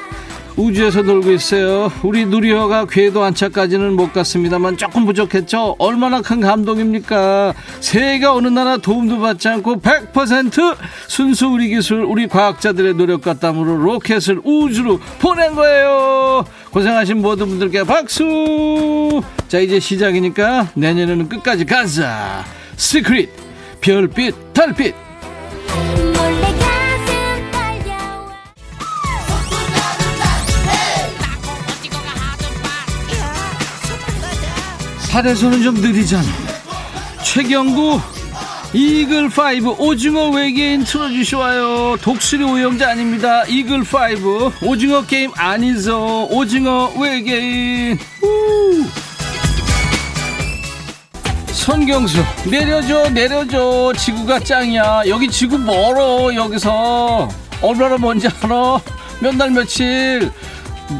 우주에서 놀고 있어요. 우리 누리호가 궤도 안착까지는 못 갔습니다만 조금 부족했죠. 얼마나 큰 감동입니까? 세계가 어느 나라 도움도 받지 않고 100% 순수 우리 기술, 우리 과학자들의 노력과 땀으로 로켓을 우주로 보낸 거예요. 고생하신 모든 분들께 박수. 자 이제 시작이니까 내년에는 끝까지 가자. 시크릿 별빛 달빛. 살에서는 좀 느리잖아. 최경구 이글 5 오징어 외계인 틀어주시와요. 독수리 오영자 아닙니다. 이글 5 오징어 게임 아니죠. 오징어 외계인. 우. 선경수 내려줘 내려줘 지구가 짱이야 여기 지구 멀어 여기서 얼마나 먼지 알아 몇 날 며칠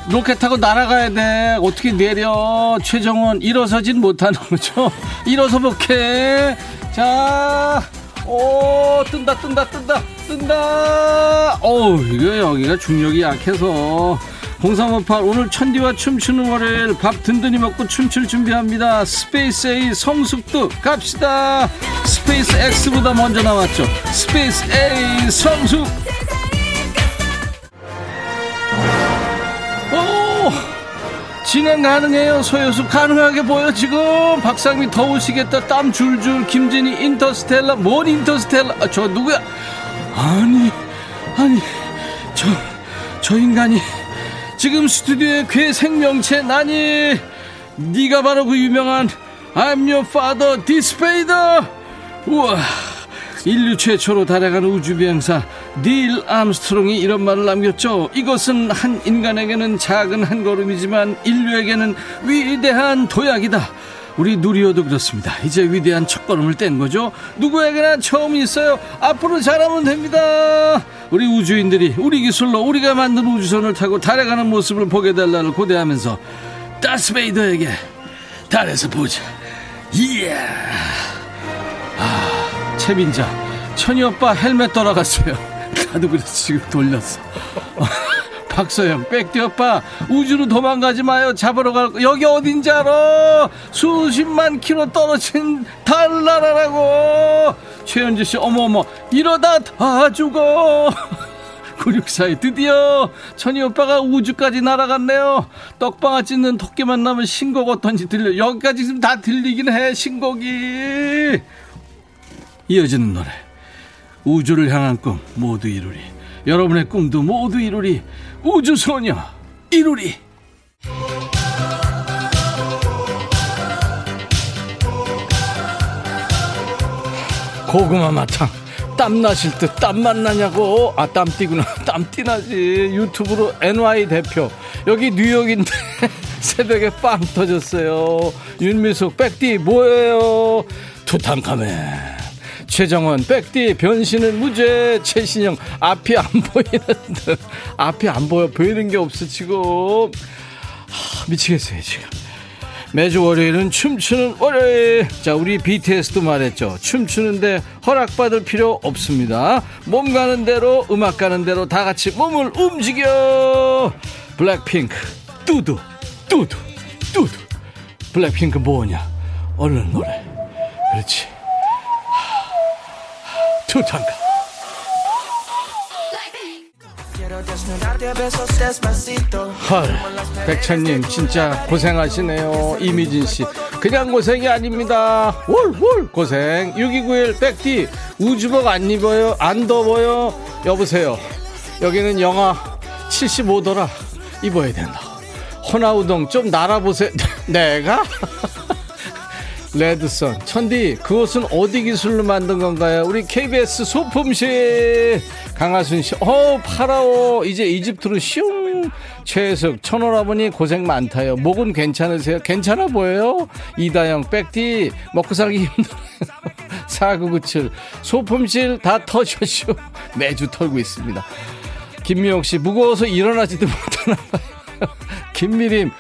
로켓 타고 날아가야 돼. 어떻게 내려? 최정원 일어서진 못하는 거죠. 일어서 볼게. 자, 오 뜬다 뜬다 뜬다 뜬다. 어우 이거 여기가 중력이 약해서. 0358 오늘 천디와 춤추는 월요일 밥 든든히 먹고 춤출 준비합니다. 스페이스 A 성숙도 갑시다. 스페이스 X보다 먼저 나왔죠. 스페이스 A 성숙. 진행 가능해요. 소요수 가능하게 보여 지금. 박상미 더우시겠다. 땀 줄줄. 김진희 인터스텔라. 뭔 인터스텔라? 아, 저 누구야? 아니 아니 저 저 인간이 지금 스튜디오에 괴 생명체 나니? 네가 바로 그 유명한 I'm your father 다스베이더 우와 인류 최초로 달에 간 우주비행사 닐 암스트롱이 이런 말을 남겼죠. 이것은 한 인간에게는 작은 한 걸음이지만 인류에게는 위대한 도약이다. 우리 누리호도 그렇습니다. 이제 위대한 첫걸음을 뗀 거죠. 누구에게나 처음이 있어요. 앞으로 잘하면 됩니다. 우리 우주인들이 우리 기술로 우리가 만든 우주선을 타고 달에 가는 모습을 보게 될 날을 고대하면서 다스베이더에게 달에서 보자 이야 아 채민자 천이 오빠 헬멧 돌아갔어요. 나도 그래서 지금 돌렸어. 박서영 백디 오빠 우주로 도망가지 마요. 잡으러 갈 거. 여기 어딘지 알아? 수십만 킬로 떨어진 달나라라고. 최현주 씨 어머어머 이러다 다 죽어. 964에 드디어 천희 오빠가 우주까지 날아갔네요. 떡방아 찢는 토끼 만 나면 신곡 어떤지 들려. 여기까지 지금 다 들리긴 해 신곡이 이어지는 노래. 우주를 향한 꿈 모두 이루리. 여러분의 꿈도 모두 이루리. 우주소녀 이루리. 고구마 마탕 땀 나실 듯 땀만 나냐고. 아 땀띠구나. 땀띠 나지. 유튜브로 NY 대표. 여기 뉴욕인데 새벽에 빵 터졌어요. 윤미숙 백띠 뭐예요? 투탕카멘 최정원 백띠 변신은 무죄 최신영. 앞이 안 보이는데. 앞이 안 보여 보이는 게 없어 지금 하, 미치겠어요 지금. 매주 월요일은 춤추는 월요일. 자 우리 BTS도 말했죠. 춤추는데 허락받을 필요 없습니다. 몸 가는 대로 음악 가는 대로 다 같이 몸을 움직여. 블랙핑크 뚜두 뚜두 뚜두. 블랙핑크 뭐냐? 얼른 노래. 그렇지 투탕카 헐 백천님 진짜 고생하시네요. 이미진씨. 그냥 고생이 아닙니다. 월월 고생. 6291 백디. 우주복 안 입어요? 안 더워요? 여보세요. 여기는 영하 75도라 입어야 된다. 호나우동 좀 날아보세요. 내가? 레드선 천디 그 옷은 어디 기술로 만든 건가요? 우리 KBS 소품실 강하순 씨, 어 파라오 이제 이집트로 슝 최혜숙 천오라버니 고생 많다요. 목은 괜찮으세요? 괜찮아 보여요? 이다영 백디 먹고 살기 힘들어요. 4997 소품실 다 터셔쇼 매주 털고 있습니다. 김미영 씨 무거워서 일어나지도 못하나 봐요. 김미림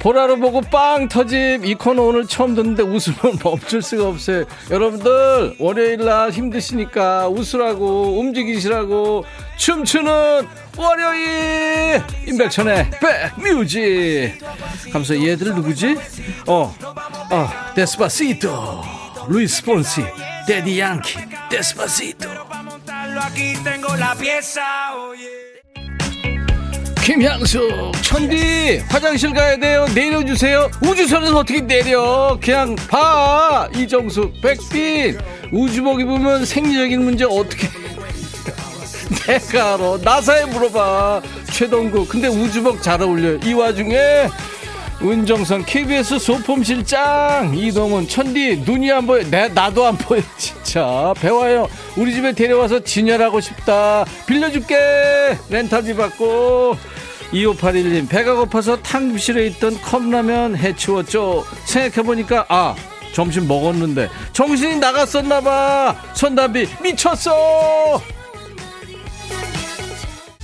보라로 보고 빵 터짐. 이 코너 오늘 처음 듣는데 웃으면 멈출 수가 없어요. 여러분들 월요일날 힘드시니까 웃으라고 움직이시라고 춤추는 월요일 임백천의 백뮤직. 감사 얘들 누구지? 어, 어 Despacito 루이스 폰시 데디 양키 Despacito 김향숙. 천디 화장실 가야 돼요. 내려주세요. 우주선은 어떻게 내려? 그냥 봐. 이정숙 백빈 우주복 입으면 생리적인 문제 어떻게 내가 알아? 나사에 물어봐. 최동구. 근데 우주복 잘 어울려 이 와중에 은정선 KBS 소품실장. 이동훈 천디 눈이 안 보여. 내 나도 안 보여. 진짜. 배워요. 우리 집에 데려와서 진열하고 싶다. 빌려줄게. 렌탈비 받고. 2581님 배가 고파서 탕비실에 있던 컵라면 해치웠죠. 생각해보니까 아 점심 먹었는데. 정신이 나갔었나봐. 손담비 미쳤어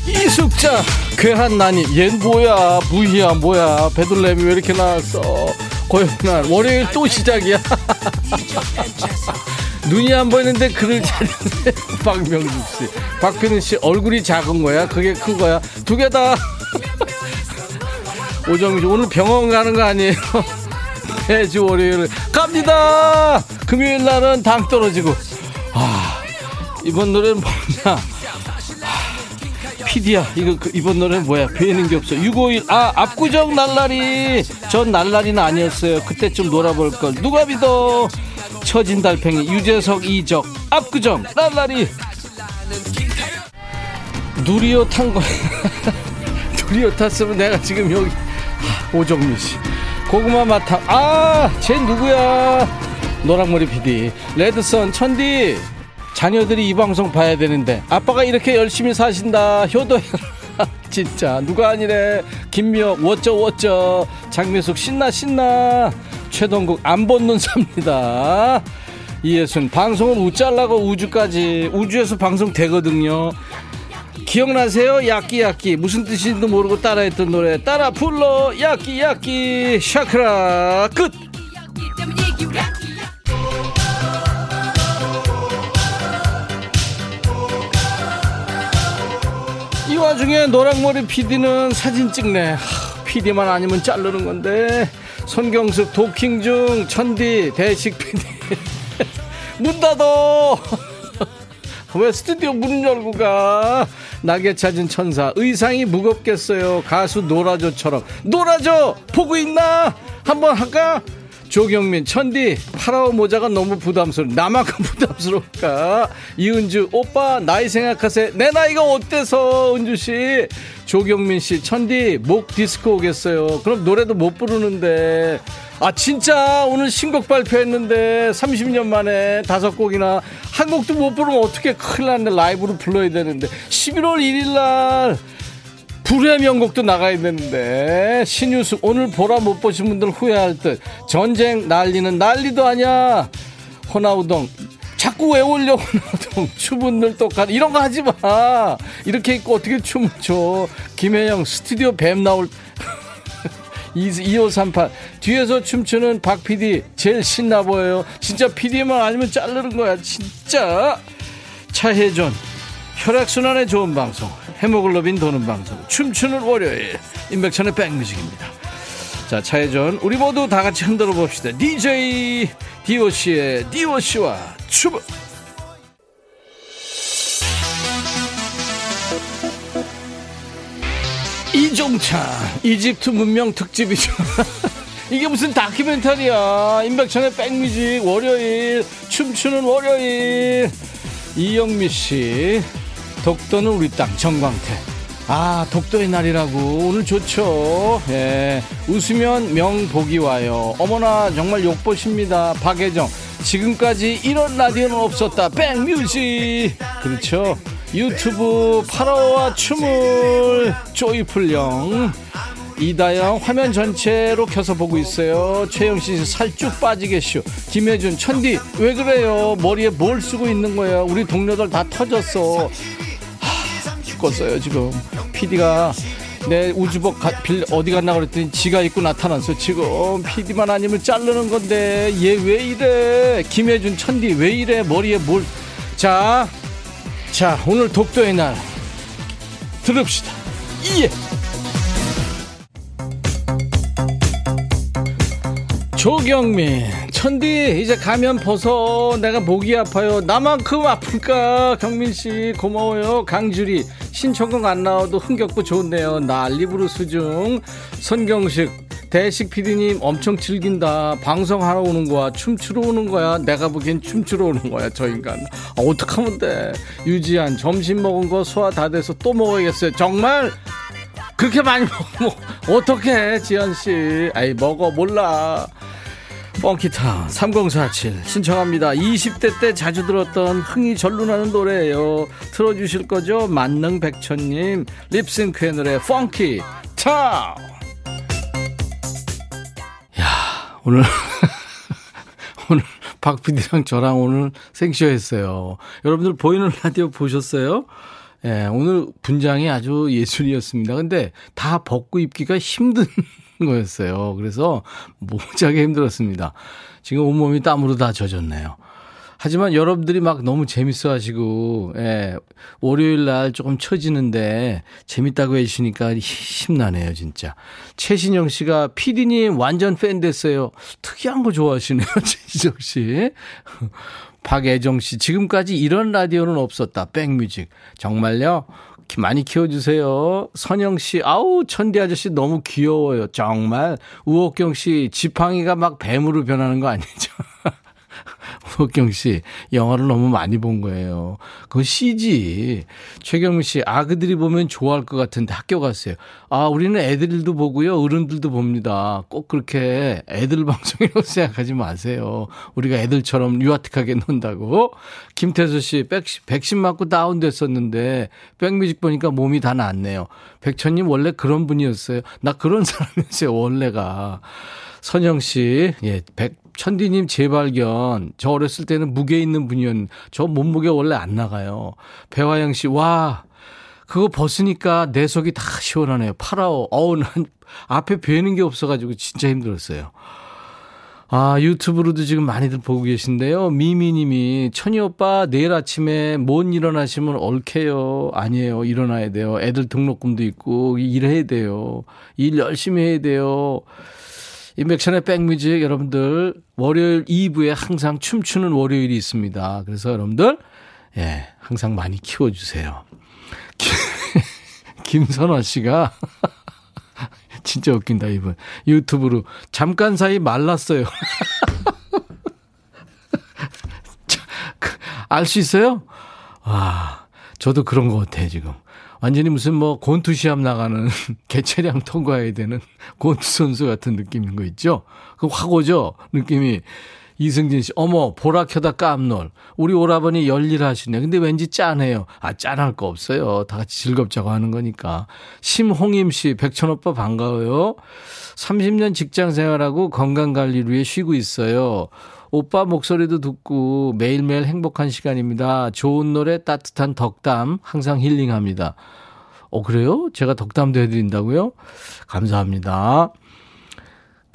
이숙자 괴한 난이 얜 뭐야 무희야 뭐야 베들렘이 왜 이렇게 나왔어? 고영날 월요일 또 시작이야. 눈이 안 보이는데 글을 잘했네 박명숙씨. 박필은씨 얼굴이 작은 거야? 그게 큰 거야? 두 개다. 오정씨 오늘 병원 가는 거 아니에요? 매주 월요일 갑니다! 금요일 날은 당 떨어지고. 아 이번 노래는 뭐냐 피디야 이거 그, 이번 노래는 뭐야? 배는 게 없어. 651 아 압구정 날라리. 전 날라리는 아니었어요. 그때 좀 놀아볼 걸. 누가 믿어? 처진 달팽이 유재석 이적 압구정 날라리. 누리호 탄거 누리호 탔으면 내가 지금 여기 오정미 씨. 고구마 마탕 아쟤 누구야? 노랑머리 PD 레드선 천디 자녀들이 이 방송 봐야 되는데 아빠가 이렇게 열심히 사신다. 효도 진짜. 누가 아니래. 김미혁 워쩌 워쩌. 장미숙 신나 신나. 최동국 안 본 눈 삽니다. 이예순 방송은 우짤라고 우주까지. 우주에서 방송 되거든요. 기억나세요? 야끼 야끼. 무슨 뜻인지도 모르고 따라했던 노래. 따라 불러. 야끼 야끼. 샤크라. 끝 와중에 노랑머리 PD는 사진 찍네. PD만 아니면 자르는 건데. 손경숙 도킹 중 천디 대식 PD 문 닫어. 왜 스튜디오 문 열고 가? 낙에 찾은 천사 의상이 무겁겠어요. 가수 노라조처럼. 노라조 보고 있나? 한번 할까 조경민 천디 파라오 모자가 너무 부담스러워. 나만큼 부담스러울까? 이은주 오빠 나이 생각하세요 내 나이가 어때서 은주씨? 조경민씨 천디 목 디스크 오겠어요. 그럼 노래도 못 부르는데. 아 진짜 오늘 신곡 발표했는데 30년 만에 다섯 곡이나 한 곡도 못 부르면 어떻게 큰일 났네. 라이브로 불러야 되는데. 11월 1일 날 불의 명곡도 나가야 되는데 신유숙 오늘 보라 못 보신 분들 후회할 듯. 전쟁 난리는 난리도 아니야. 호나우동. 자꾸 왜 올려 호나우동. 추분들 똑같 이런 거 하지 마. 이렇게 입고 어떻게 춤을 춰? 김혜영 스튜디오 뱀 나올. 2538 뒤에서 춤추는 박 PD. 제일 신나 보여요. 진짜 PD만 아니면 자르는 거야 진짜. 차혜전. 혈액순환에 좋은 방송 헤모글로빈 도는 방송 춤추는 월요일 임백천의 백뮤직입니다. 자 차혜전 우리 모두 다 같이 흔들어 봅시다. DJ 디오씨의 디오씨와 춤! 이종찬 이집트 문명 특집이죠. 이게 무슨 다큐멘터리야? 임백천의 백뮤직 월요일 춤추는 월요일. 이영미 씨 독도는 우리 땅 정광태. 아 독도의 날이라고. 오늘 좋죠. 예. 웃으면 명복이 와요. 어머나 정말 욕보십니다. 박혜정. 지금까지 이런 라디오는 없었다. 백뮤직. 그렇죠. 유튜브 파라오와 춤을. 쪼이풀령 이다영 화면 전체로 켜서 보고 있어요. 최영씨 살쭉 빠지겠슈. 김혜준 천디 왜 그래요? 머리에 뭘 쓰고 있는 거야? 우리 동료들 다 터졌어. 하, 죽겠어요 지금. PD가 내 우주복 가, 빌, 어디 갔나 그랬더니 지가 입고 나타났어 지금 PD만 아니면 자르는 건데 얘 왜 이래 김혜준 천디 왜 이래 머리에 뭘 자 자, 오늘 독도의 날 들읍시다. 예. 조경민, 천디 이제 가면 벗어. 내가 목이 아파요. 나만큼 아플까? 경민 씨 고마워요. 강주리 신청곡 안 나와도 흥겹고 좋네요. 난리부르 수중 선경식 대식 PD님 엄청 즐긴다. 방송하러 오는 거야. 춤추러 오는 거야. 내가 보기엔 춤추러 오는 거야. 저 인간. 아, 어떡하면 돼. 유지한 점심 먹은 거 소화 다 돼서 또 먹어야겠어요. 정말 그렇게 많이 먹으면 어떡해 지현씨. 아이 먹어 몰라. 펑키타 3047 신청합니다. 20대 때 자주 들었던 흥이 절로 나는 노래예요. 틀어주실 거죠? 만능 백천님 립싱크의 노래 펑키 타 오늘 오늘 박 PD랑 저랑 오늘 생쇼 했어요. 여러분들 보이는 라디오 보셨어요? 예, 네, 오늘 분장이 아주 예술이었습니다. 근데 다 벗고 입기가 힘든 거였어요. 그래서 모자게 힘들었습니다. 지금 온몸이 땀으로 다 젖었네요. 하지만 여러분들이 막 너무 재밌어 하시고, 예, 월요일 날 조금 처지는데 재밌다고 해주시니까 힘나네요, 진짜. 최신영 씨가 피디님 완전 팬 됐어요. 특이한 거 좋아하시네요, 최신영 씨. 박애정 씨, 지금까지 이런 라디오는 없었다. 백뮤직. 정말요? 많이 키워주세요. 선영 씨, 아우, 천디 아저씨 너무 귀여워요. 정말. 우옥경 씨, 지팡이가 막 뱀으로 변하는 거 아니죠? 박경 씨, 영화를 너무 많이 본 거예요. 그건 CG. 최경민 씨, 아그들이 보면 좋아할 것 같은데 학교 갔어요. 아, 우리는 애들도 보고요. 어른들도 봅니다. 꼭 그렇게 애들 방송이라고 생각하지 마세요. 우리가 애들처럼 유아틱하게 논다고. 김태수 씨, 백신, 백신 맞고 다운됐었는데, 백뮤직 보니까 몸이 다 낫네요. 백천님 원래 그런 분이었어요. 나 그런 사람이었어요, 원래가. 선영 씨, 예, 백, 천디님 재발견. 저 어렸을 때는 무게 있는 분이었는데, 저 몸무게 원래 안 나가요. 배화영 씨, 와, 그거 벗으니까 내 속이 다 시원하네요. 파라오. 어우, 난 앞에 뵈는 게 없어가지고 진짜 힘들었어요. 아, 유튜브로도 지금 많이들 보고 계신데요. 미미님이, 천희 오빠, 내일 아침에 못 일어나시면 옳게요. 아니에요. 일어나야 돼요. 애들 등록금도 있고, 일해야 돼요. 일 열심히 해야 돼요. 인백션의 백뮤직 여러분들, 월요일 2부에 항상 춤추는 월요일이 있습니다. 그래서 여러분들, 예, 항상 많이 키워 주세요. 김선화 씨가 진짜 웃긴다 이분 유튜브로 잠깐 사이 말랐어요. 그, 알수 있어요? 와, 저도 그런 것 같아 지금. 완전히 무슨 뭐 곤투 시합 나가는 개체량 통과해야 되는 곤투 선수 같은 느낌인 거 있죠? 그 확 오죠? 느낌이. 이승진 씨, 어머, 보라 켜다 깜놀. 우리 오라버니 열일하시네. 근데 왠지 짠해요. 아, 짠할 거 없어요. 다 같이 즐겁자고 하는 거니까. 심홍임 씨, 백천 오빠 반가워요. 30년 직장 생활하고 건강 관리를 위해 쉬고 있어요. 오빠 목소리도 듣고 매일매일 행복한 시간입니다. 좋은 노래, 따뜻한 덕담, 항상 힐링합니다. 어, 그래요? 제가 덕담도 해드린다고요? 감사합니다.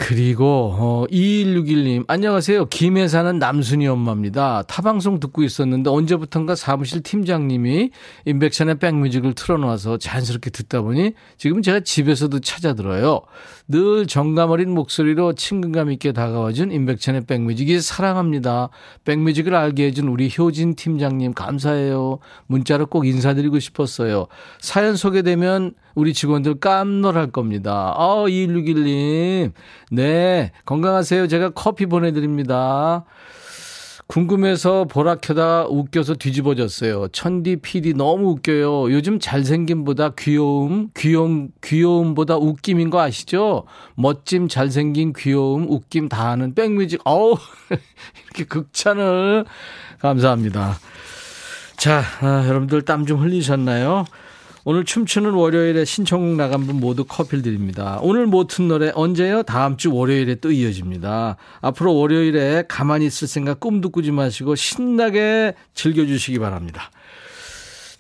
그리고 어 2161님 안녕하세요. 김해 사는 남순이 엄마입니다. 타방송 듣고 있었는데 언제부턴가 사무실 팀장님이 인백션의 백뮤직을 틀어놔서 자연스럽게 듣다 보니 지금 제가 집에서도 찾아 들어요. 늘 정감 어린 목소리로 친근감 있게 다가와준 인백션의 백뮤직이 사랑합니다. 백뮤직을 알게 해준 우리 효진 팀장님 감사해요. 문자로 꼭 인사드리고 싶었어요. 사연 소개되면 우리 직원들 깜놀할 겁니다. 어, 2161님. 네, 건강하세요. 제가 커피 보내드립니다. 궁금해서 보라 켜다 웃겨서 뒤집어졌어요. 천디 PD 너무 웃겨요. 요즘 잘생김보다 귀여움, 귀여움, 귀여움보다 웃김인 거 아시죠? 멋짐, 잘생긴 귀여움, 웃김 다 하는 백뮤직. 어우, 이렇게 극찬을. 감사합니다. 자, 아, 여러분들 땀 좀 흘리셨나요? 오늘 춤추는 월요일에 신청곡 나간 분 모두 커피를 드립니다. 오늘 못튼 노래 언제요? 다음 주 월요일에 또 이어집니다. 앞으로 월요일에 가만히 있을 생각 꿈도 꾸지 마시고 신나게 즐겨주시기 바랍니다.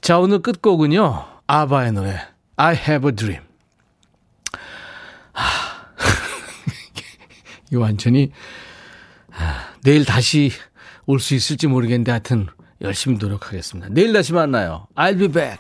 자, 오늘 끝곡은요. 아바의 노래 I have a dream. 하, 이 완전히 하, 내일 다시 올 수 있을지 모르겠는데 하여튼 열심히 노력하겠습니다. 내일 다시 만나요. I'll be back.